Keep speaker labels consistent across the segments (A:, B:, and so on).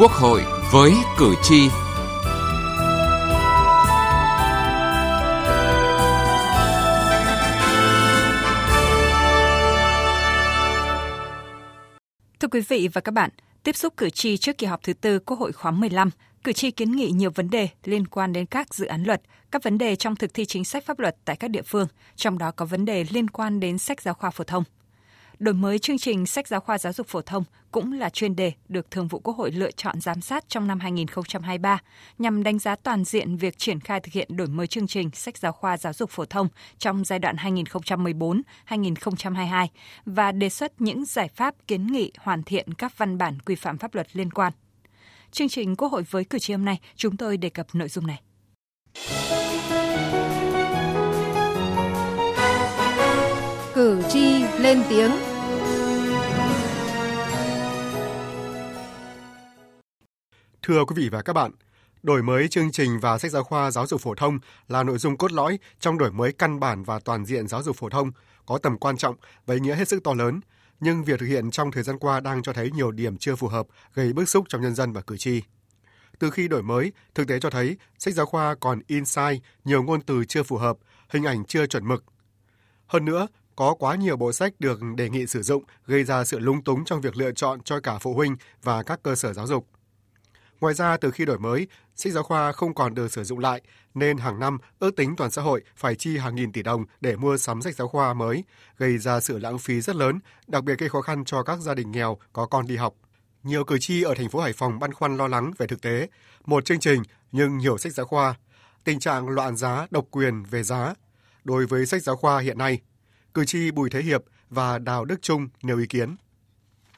A: Quốc hội với cử tri. Thưa quý vị và các bạn, tiếp xúc cử tri trước kỳ họp thứ tư Quốc hội khóa 15, cử tri kiến nghị nhiều vấn đề liên quan đến các dự án luật, các vấn đề trong thực thi chính sách pháp luật tại các địa phương, trong đó có vấn đề liên quan đến sách giáo khoa phổ thông. Đổi mới chương trình sách giáo khoa giáo dục phổ thông cũng là chuyên đề được Thường vụ Quốc hội lựa chọn giám sát trong năm 2023 nhằm đánh giá toàn diện việc triển khai thực hiện đổi mới chương trình sách giáo khoa giáo dục phổ thông trong giai đoạn 2014-2022 và đề xuất những giải pháp kiến nghị hoàn thiện các văn bản quy phạm pháp luật liên quan. Chương trình Quốc hội với cử tri hôm nay, chúng tôi đề cập nội dung này.
B: Cử tri lên tiếng
C: Thưa quý vị và các bạn, đổi mới chương trình và sách giáo khoa giáo dục phổ thông là nội dung cốt lõi trong đổi mới căn bản và toàn diện giáo dục phổ thông, có tầm quan trọng và ý nghĩa hết sức to lớn, nhưng việc thực hiện trong thời gian qua đang cho thấy nhiều điểm chưa phù hợp, gây bức xúc trong nhân dân và cử tri. Từ khi đổi mới, thực tế cho thấy sách giáo khoa còn in sai, nhiều ngôn từ chưa phù hợp, hình ảnh chưa chuẩn mực. Hơn nữa, có quá nhiều bộ sách được đề nghị sử dụng gây ra sự lung túng trong việc lựa chọn cho cả phụ huynh và các cơ sở giáo dục. Ngoài ra, từ khi đổi mới, sách giáo khoa không còn được sử dụng lại, nên hàng năm ước tính toàn xã hội phải chi hàng nghìn tỷ đồng để mua sắm sách giáo khoa mới, gây ra sự lãng phí rất lớn, đặc biệt gây khó khăn cho các gia đình nghèo có con đi học. Nhiều cử tri ở thành phố Hải Phòng băn khoăn lo lắng về thực tế, một chương trình nhưng nhiều sách giáo khoa, tình trạng loạn giá, độc quyền về giá. Đối với sách giáo khoa hiện nay, cử tri Bùi Thế Hiệp và Đào Đức Trung nêu ý kiến.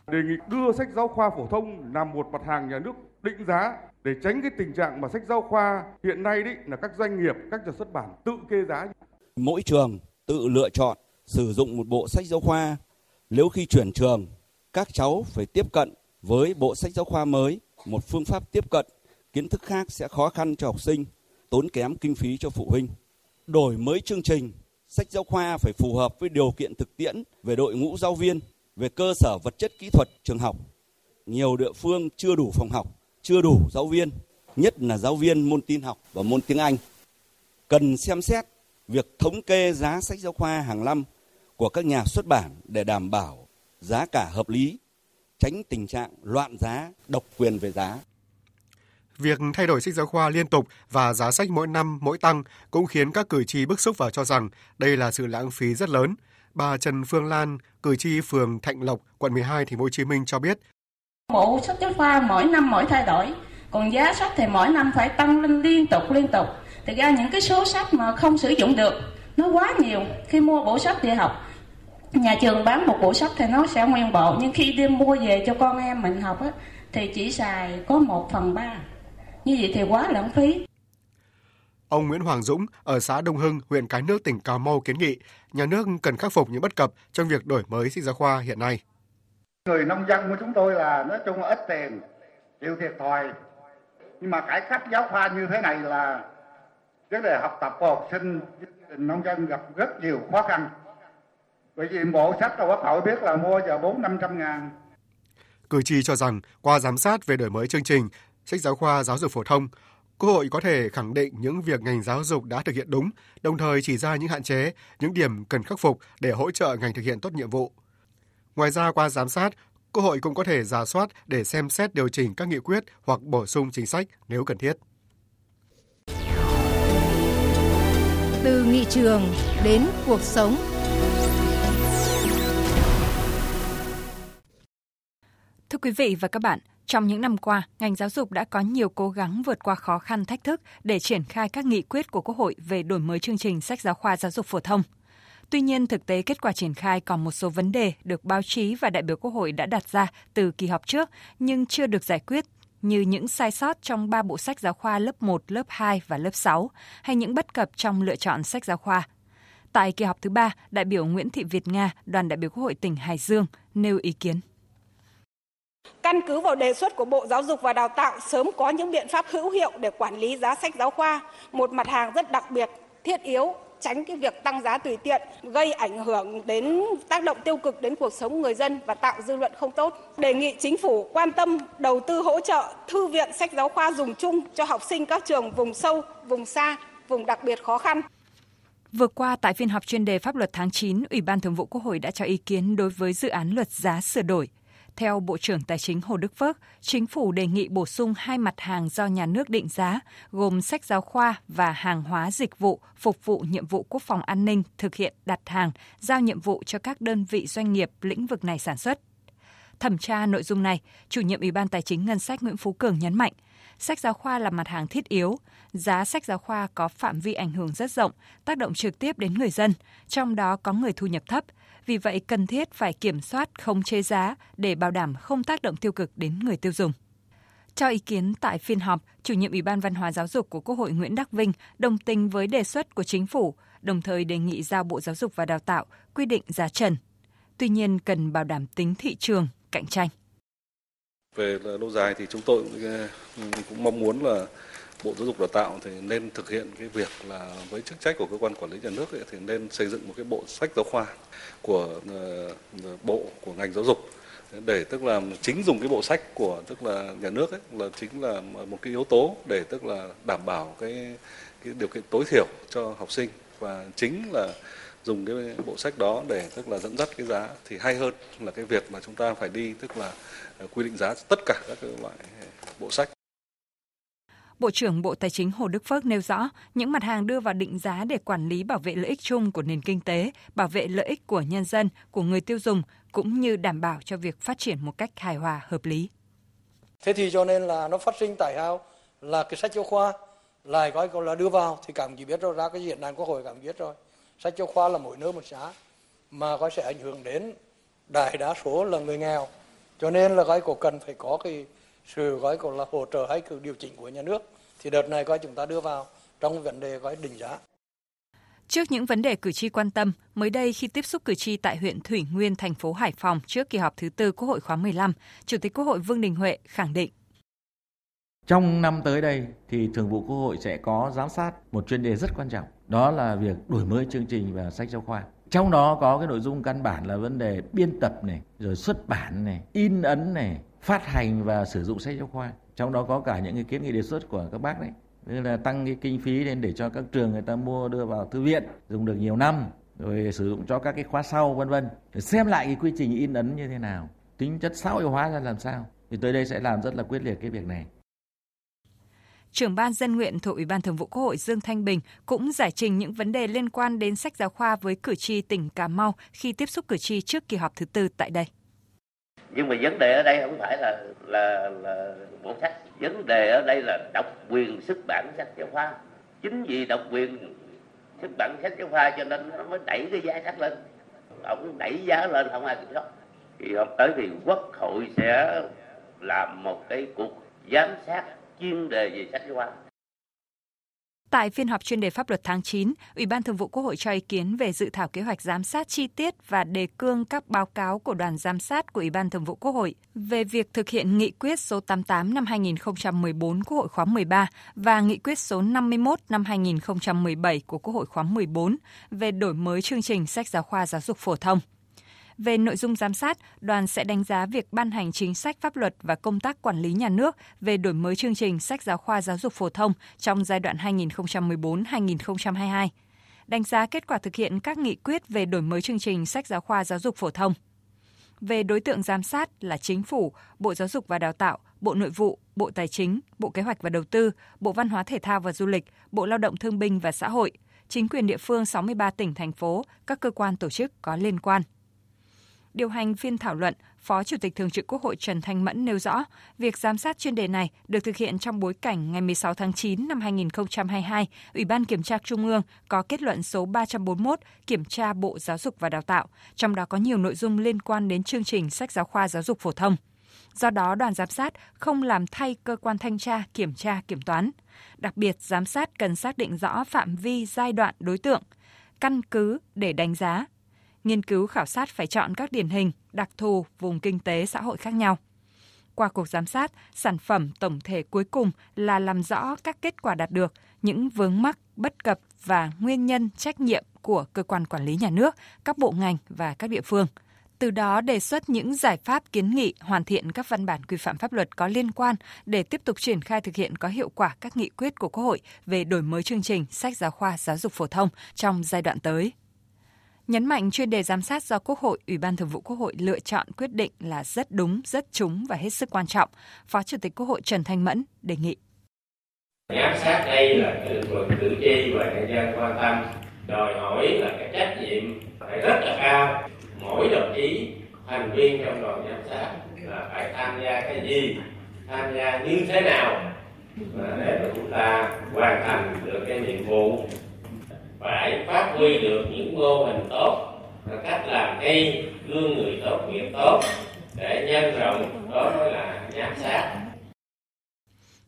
D: Đề nghị đưa sách giáo khoa phổ thông làm một mặt hàng nhà nước định giá để tránh cái tình trạng mà sách giáo khoa hiện nay đấy là các doanh nghiệp, các nhà xuất bản tự kê giá.
E: Mỗi trường tự lựa chọn sử dụng một bộ sách giáo khoa. Nếu khi chuyển trường, các cháu phải tiếp cận với bộ sách giáo khoa mới, một phương pháp tiếp cận kiến thức khác sẽ khó khăn cho học sinh, tốn kém kinh phí cho phụ huynh. Đổi mới chương trình, sách giáo khoa phải phù hợp với điều kiện thực tiễn về đội ngũ giáo viên, về cơ sở vật chất kỹ thuật trường học. Nhiều địa phương chưa đủ phòng học, chưa đủ giáo viên, nhất là giáo viên môn tin học và môn tiếng Anh. Cần xem xét việc thống kê giá sách giáo khoa hàng năm của các nhà xuất bản để đảm bảo giá cả hợp lý, tránh tình trạng loạn giá, độc quyền về giá.
C: Việc thay đổi sách giáo khoa liên tục và giá sách mỗi năm mỗi tăng cũng khiến các cử tri bức xúc và cho rằng đây là sự lãng phí rất lớn. Bà Trần Phương Lan, cử tri phường Thạnh Lộc, quận 12, thành phố Hồ Chí Minh cho biết
F: Bộ sách giáo khoa mỗi năm mỗi thay đổi, còn giá sách thì mỗi năm phải tăng lên liên tục liên tục. Thì ra những cái số sách mà không sử dụng được nó quá nhiều. Khi mua bộ sách đi học, nhà trường bán một bộ sách thì nó sẽ nguyên bộ, nhưng khi đi mua về cho con em mình học á, thì chỉ xài có một phần ba. Như vậy thì quá lãng phí.
C: Ông Nguyễn Hoàng Dũng ở xã Đông Hưng, huyện Cái Nước, tỉnh Cà Mau kiến nghị nhà nước cần khắc phục những bất cập trong việc đổi mới sách giáo khoa hiện nay.
G: Người nông dân của chúng tôi là nói chung là ít tiền, chịu thiệt thòi. Nhưng mà cải cách giáo khoa như thế này là vấn đề học tập của học sinh nông dân gặp rất nhiều khó khăn. Bởi vì bộ sách là quốc hội biết là mua giờ 4 500 ngàn.
C: Cử tri cho rằng qua giám sát về đổi mới chương trình sách giáo khoa giáo dục phổ thông, Quốc hội có thể khẳng định những việc ngành giáo dục đã thực hiện đúng, đồng thời chỉ ra những hạn chế, những điểm cần khắc phục để hỗ trợ ngành thực hiện tốt nhiệm vụ. Ngoài ra qua giám sát, Quốc hội cũng có thể giả soát để xem xét điều chỉnh các nghị quyết hoặc bổ sung chính sách nếu cần thiết.
B: Từ nghị trường đến cuộc sống.
A: Thưa quý vị và các bạn, trong những năm qua, ngành giáo dục đã có nhiều cố gắng vượt qua khó khăn thách thức để triển khai các nghị quyết của Quốc hội về đổi mới chương trình sách giáo khoa giáo dục phổ thông – Tuy nhiên, thực tế kết quả triển khai còn một số vấn đề được báo chí và đại biểu Quốc hội đã đặt ra từ kỳ họp trước nhưng chưa được giải quyết như những sai sót trong ba bộ sách giáo khoa lớp 1, lớp 2 và lớp 6 hay những bất cập trong lựa chọn sách giáo khoa. Tại kỳ họp thứ ba, đại biểu Nguyễn Thị Việt Nga, đoàn đại biểu Quốc hội tỉnh Hải Dương nêu ý kiến.
H: Căn cứ vào đề xuất của Bộ Giáo dục và Đào tạo sớm có những biện pháp hữu hiệu để quản lý giá sách giáo khoa, một mặt hàng rất đặc biệt, thiết yếu tránh cái việc tăng giá tùy tiện gây ảnh hưởng đến tác động tiêu cực đến cuộc sống người dân và tạo dư luận không tốt. Đề nghị chính phủ quan tâm đầu tư hỗ trợ thư viện sách giáo khoa dùng chung cho học sinh các trường vùng sâu, vùng xa, vùng đặc biệt khó khăn.
A: Vừa qua tại phiên họp chuyên đề pháp luật tháng 9, Ủy ban Thường vụ Quốc hội đã cho ý kiến đối với dự án luật giá sửa đổi. Theo Bộ trưởng Tài chính Hồ Đức Phước, chính phủ đề nghị bổ sung hai mặt hàng do nhà nước định giá, gồm sách giáo khoa và hàng hóa dịch vụ phục vụ nhiệm vụ quốc phòng an ninh thực hiện đặt hàng, giao nhiệm vụ cho các đơn vị doanh nghiệp lĩnh vực này sản xuất. Thẩm tra nội dung này, chủ nhiệm Ủy ban Tài chính Ngân sách Nguyễn Phú Cường nhấn mạnh, sách giáo khoa là mặt hàng thiết yếu, giá sách giáo khoa có phạm vi ảnh hưởng rất rộng, tác động trực tiếp đến người dân, trong đó có người thu nhập thấp. Vì vậy cần thiết phải kiểm soát không chế giá để bảo đảm không tác động tiêu cực đến người tiêu dùng. Cho ý kiến tại phiên họp, chủ nhiệm Ủy ban Văn hóa Giáo dục của Quốc hội Nguyễn Đắc Vinh đồng tình với đề xuất của chính phủ, đồng thời đề nghị giao Bộ Giáo dục và Đào tạo quy định giá trần. Tuy nhiên cần bảo đảm tính thị trường, cạnh tranh.
I: Về lâu dài thì chúng tôi ờ, cũng mong muốn là Bộ Giáo dục Đào tạo thì nên thực hiện cái việc là với chức trách của cơ quan quản lý nhà nước ấy, thì nên xây dựng một cái bộ sách giáo khoa của ờ, ờ, bộ của ngành giáo dục. Để tức là chính dùng cái bộ sách của tức là nhà nước ấy là chính là một cái yếu tố để tức là đảm bảo cái cái điều kiện tối thiểu cho học sinh. Và chính là dùng cái bộ sách đó để tức là dẫn dắt cái giá thì hay hơn là cái việc mà chúng ta phải đi tức là ờ, quy định giá tất cả các loại bộ sách.
A: Bộ trưởng Bộ Tài chính Hồ Đức Phước nêu rõ, những mặt hàng đưa vào định giá để quản lý bảo vệ lợi ích chung của nền kinh tế, bảo vệ lợi ích của nhân dân, của người tiêu dùng, cũng như đảm bảo cho việc phát triển một cách hài hòa, hợp lý.
J: Thế thì cho nên là nó phát sinh tại hao là cái sách giáo khoa lại coi còn là đưa vào thì cảm chỉ biết rồi ra cái diễn đàn quốc hội cảm biết rồi. Sách giáo khoa là mỗi nơi một xã mà có sẽ ảnh hưởng đến đại đa số là người nghèo. Cho nên là cái cổ cần phải có cái sự gói còn là hỗ trợ hay cứ điều chỉnh của nhà nước thì đợt này coi chúng ta đưa vào trong vấn đề gói định giá.
A: Trước những vấn đề cử tri quan tâm, mới đây khi tiếp xúc cử tri tại huyện Thủy Nguyên, thành phố Hải Phòng trước kỳ họp thứ tư Quốc hội khóa 15, Chủ tịch Quốc hội Vương Đình Huệ khẳng định.
K: Trong năm tới đây thì Thường vụ Quốc hội sẽ có giám sát một chuyên đề rất quan trọng, đó là việc đổi mới chương trình và sách giáo khoa. Trong đó có cái nội dung căn bản là vấn đề biên tập này, rồi xuất bản này, in ấn này, phát hành và sử dụng sách giáo khoa. Trong đó có cả những cái kiến nghị đề xuất của các bác đấy. Tức là tăng cái kinh phí lên để cho các trường người ta mua, đưa vào thư viện, dùng được nhiều năm, rồi sử dụng cho các cái khóa sau, vân vân. Xem lại cái quy trình in ấn như thế nào. Tính chất xã hội hóa ra làm sao. Thì tới đây sẽ làm rất là quyết liệt cái việc này.
A: Trưởng ban dân nguyện thuộc Ủy ban Thường vụ Quốc hội Dương Thanh Bình cũng giải trình những vấn đề liên quan đến sách giáo khoa với cử tri tỉnh Cà Mau khi tiếp xúc cử tri trước kỳ họp thứ tư tại đây
L: nhưng mà vấn đề ở đây không phải là là là bộ sách. Vấn đề ở đây là độc quyền xuất bản sách giáo khoa. Chính vì độc quyền xuất bản sách giáo khoa cho nên nó mới đẩy cái giá sách lên. Ông đẩy giá lên không ai kiểm soát. Thì hôm tới thì quốc hội sẽ làm một cái cuộc giám sát chuyên đề về sách giáo khoa.
A: Tại phiên họp chuyên đề pháp luật tháng 9, Ủy ban Thường vụ Quốc hội cho ý kiến về dự thảo kế hoạch giám sát chi tiết và đề cương các báo cáo của đoàn giám sát của Ủy ban Thường vụ Quốc hội về việc thực hiện nghị quyết số 88 năm 2014 Quốc hội khóa 13 và nghị quyết số 51 năm 2017 của Quốc hội khóa 14 về đổi mới chương trình sách giáo khoa giáo dục phổ thông. Về nội dung giám sát, đoàn sẽ đánh giá việc ban hành chính sách pháp luật và công tác quản lý nhà nước về đổi mới chương trình sách giáo khoa giáo dục phổ thông trong giai đoạn 2014-2022. Đánh giá kết quả thực hiện các nghị quyết về đổi mới chương trình sách giáo khoa giáo dục phổ thông. Về đối tượng giám sát là Chính phủ, Bộ Giáo dục và Đào tạo, Bộ Nội vụ, Bộ Tài chính, Bộ Kế hoạch và Đầu tư, Bộ Văn hóa Thể thao và Du lịch, Bộ Lao động Thương binh và Xã hội, chính quyền địa phương 63 tỉnh, thành phố, các cơ quan tổ chức có liên quan. Điều hành phiên thảo luận, Phó Chủ tịch Thường trực Quốc hội Trần Thanh Mẫn nêu rõ, việc giám sát chuyên đề này được thực hiện trong bối cảnh ngày 16 tháng 9 năm 2022, Ủy ban Kiểm tra Trung ương có kết luận số 341 kiểm tra Bộ Giáo dục và Đào tạo, trong đó có nhiều nội dung liên quan đến chương trình sách giáo khoa giáo dục phổ thông. Do đó, đoàn giám sát không làm thay cơ quan thanh tra, kiểm tra, kiểm toán. Đặc biệt, giám sát cần xác định rõ phạm vi, giai đoạn, đối tượng, căn cứ để đánh giá, nghiên cứu khảo sát phải chọn các điển hình, đặc thù vùng kinh tế xã hội khác nhau. Qua cuộc giám sát, sản phẩm tổng thể cuối cùng là làm rõ các kết quả đạt được, những vướng mắc, bất cập và nguyên nhân trách nhiệm của cơ quan quản lý nhà nước, các bộ ngành và các địa phương. Từ đó đề xuất những giải pháp kiến nghị hoàn thiện các văn bản quy phạm pháp luật có liên quan để tiếp tục triển khai thực hiện có hiệu quả các nghị quyết của Quốc hội về đổi mới chương trình sách giáo khoa giáo dục phổ thông trong giai đoạn tới. Nhấn mạnh chuyên đề giám sát do Quốc hội, Ủy ban Thường vụ Quốc hội lựa chọn quyết định là rất đúng, rất trúng và hết sức quan trọng, Phó Chủ tịch Quốc hội Trần Thanh Mẫn đề nghị.
M: Giám sát đây là cái lực vực cử tri và nhân dân quan tâm, đòi hỏi là cái trách nhiệm phải rất là cao. Mỗi đồng chí thành viên trong đoàn giám sát là phải tham gia cái gì, tham gia như thế nào để chúng ta hoàn thành được cái nhiệm vụ phải phát huy được những mô hình tốt và cách làm hay gương người tốt việc tốt để nhân rộng đó mới là giám sát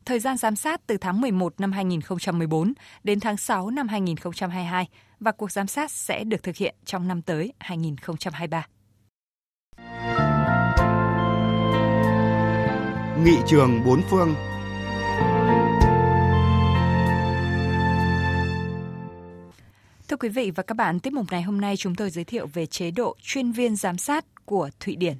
A: Thời gian giám sát từ tháng 11 năm 2014 đến tháng 6 năm 2022 và cuộc giám sát sẽ được thực hiện trong năm tới 2023.
C: Nghị trường bốn phương
A: Thưa quý vị và các bạn, tiết mục này hôm nay chúng tôi giới thiệu về chế độ chuyên viên giám sát của Thụy Điển.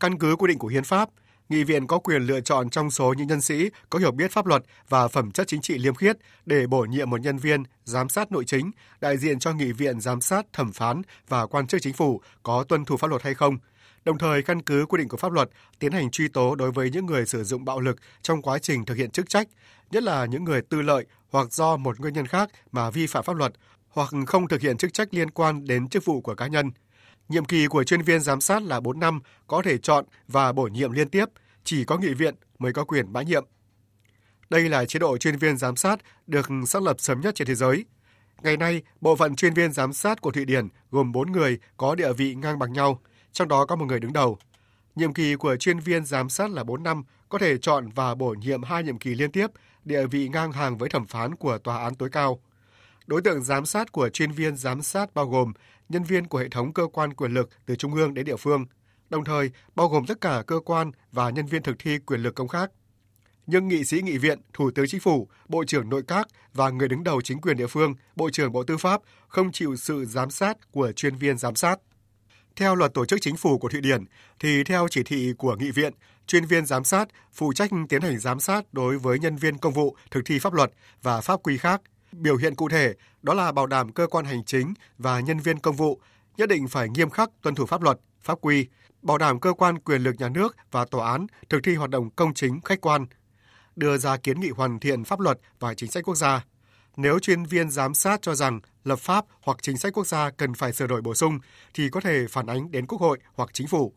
C: Căn cứ quy định của hiến pháp, nghị viện có quyền lựa chọn trong số những nhân sĩ có hiểu biết pháp luật và phẩm chất chính trị liêm khiết để bổ nhiệm một nhân viên giám sát nội chính đại diện cho nghị viện giám sát thẩm phán và quan chức chính phủ có tuân thủ pháp luật hay không. Đồng thời căn cứ quy định của pháp luật tiến hành truy tố đối với những người sử dụng bạo lực trong quá trình thực hiện chức trách, nhất là những người tư lợi hoặc do một nguyên nhân khác mà vi phạm pháp luật hoặc không thực hiện chức trách liên quan đến chức vụ của cá nhân. Nhiệm kỳ của chuyên viên giám sát là 4 năm, có thể chọn và bổ nhiệm liên tiếp, chỉ có nghị viện mới có quyền bãi nhiệm. Đây là chế độ chuyên viên giám sát được xác lập sớm nhất trên thế giới. Ngày nay, bộ phận chuyên viên giám sát của Thụy Điển gồm 4 người có địa vị ngang bằng nhau, trong đó có một người đứng đầu. Nhiệm kỳ của chuyên viên giám sát là 4 năm, có thể chọn và bổ nhiệm hai nhiệm kỳ liên tiếp, địa vị ngang hàng với thẩm phán của tòa án tối cao. Đối tượng giám sát của chuyên viên giám sát bao gồm nhân viên của hệ thống cơ quan quyền lực từ trung ương đến địa phương, đồng thời bao gồm tất cả cơ quan và nhân viên thực thi quyền lực công khác. Nhưng nghị sĩ nghị viện, thủ tướng chính phủ, bộ trưởng nội các và người đứng đầu chính quyền địa phương, bộ trưởng bộ tư pháp không chịu sự giám sát của chuyên viên giám sát. Theo luật tổ chức chính phủ của Thụy Điển, thì theo chỉ thị của nghị viện, chuyên viên giám sát phụ trách tiến hành giám sát đối với nhân viên công vụ thực thi pháp luật và pháp quy khác – Biểu hiện cụ thể đó là bảo đảm cơ quan hành chính và nhân viên công vụ nhất định phải nghiêm khắc tuân thủ pháp luật, pháp quy, bảo đảm cơ quan quyền lực nhà nước và tòa án thực thi hoạt động công chính khách quan, đưa ra kiến nghị hoàn thiện pháp luật và chính sách quốc gia. Nếu chuyên viên giám sát cho rằng lập pháp hoặc chính sách quốc gia cần phải sửa đổi bổ sung thì có thể phản ánh đến Quốc hội hoặc chính phủ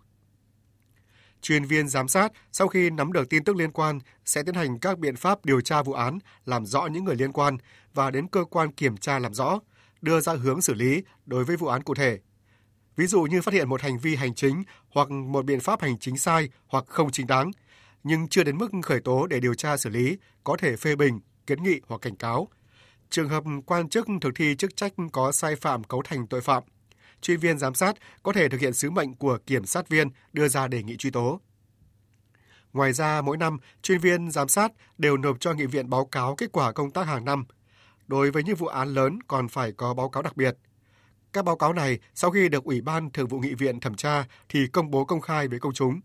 C: chuyên viên giám sát sau khi nắm được tin tức liên quan sẽ tiến hành các biện pháp điều tra vụ án, làm rõ những người liên quan và đến cơ quan kiểm tra làm rõ, đưa ra hướng xử lý đối với vụ án cụ thể. Ví dụ như phát hiện một hành vi hành chính hoặc một biện pháp hành chính sai hoặc không chính đáng, nhưng chưa đến mức khởi tố để điều tra xử lý, có thể phê bình, kiến nghị hoặc cảnh cáo. Trường hợp quan chức thực thi chức trách có sai phạm cấu thành tội phạm – chuyên viên giám sát có thể thực hiện sứ mệnh của kiểm sát viên đưa ra đề nghị truy tố. Ngoài ra, mỗi năm, chuyên viên giám sát đều nộp cho nghị viện báo cáo kết quả công tác hàng năm. Đối với những vụ án lớn còn phải có báo cáo đặc biệt. Các báo cáo này sau khi được Ủy ban Thường vụ Nghị viện thẩm tra thì công bố công khai với công chúng.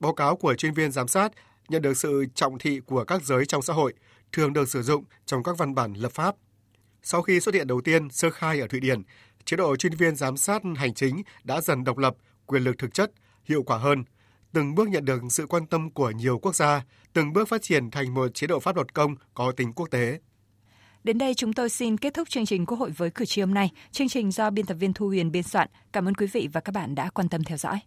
C: Báo cáo của chuyên viên giám sát nhận được sự trọng thị của các giới trong xã hội, thường được sử dụng trong các văn bản lập pháp. Sau khi xuất hiện đầu tiên sơ khai ở Thụy Điển, chế độ chuyên viên giám sát hành chính đã dần độc lập, quyền lực thực chất, hiệu quả hơn, từng bước nhận được sự quan tâm của nhiều quốc gia, từng bước phát triển thành một chế độ pháp luật công có tính quốc tế.
A: Đến đây chúng tôi xin kết thúc chương trình Quốc hội với cử tri hôm nay. Chương trình do biên tập viên Thu Huyền biên soạn. Cảm ơn quý vị và các bạn đã quan tâm theo dõi.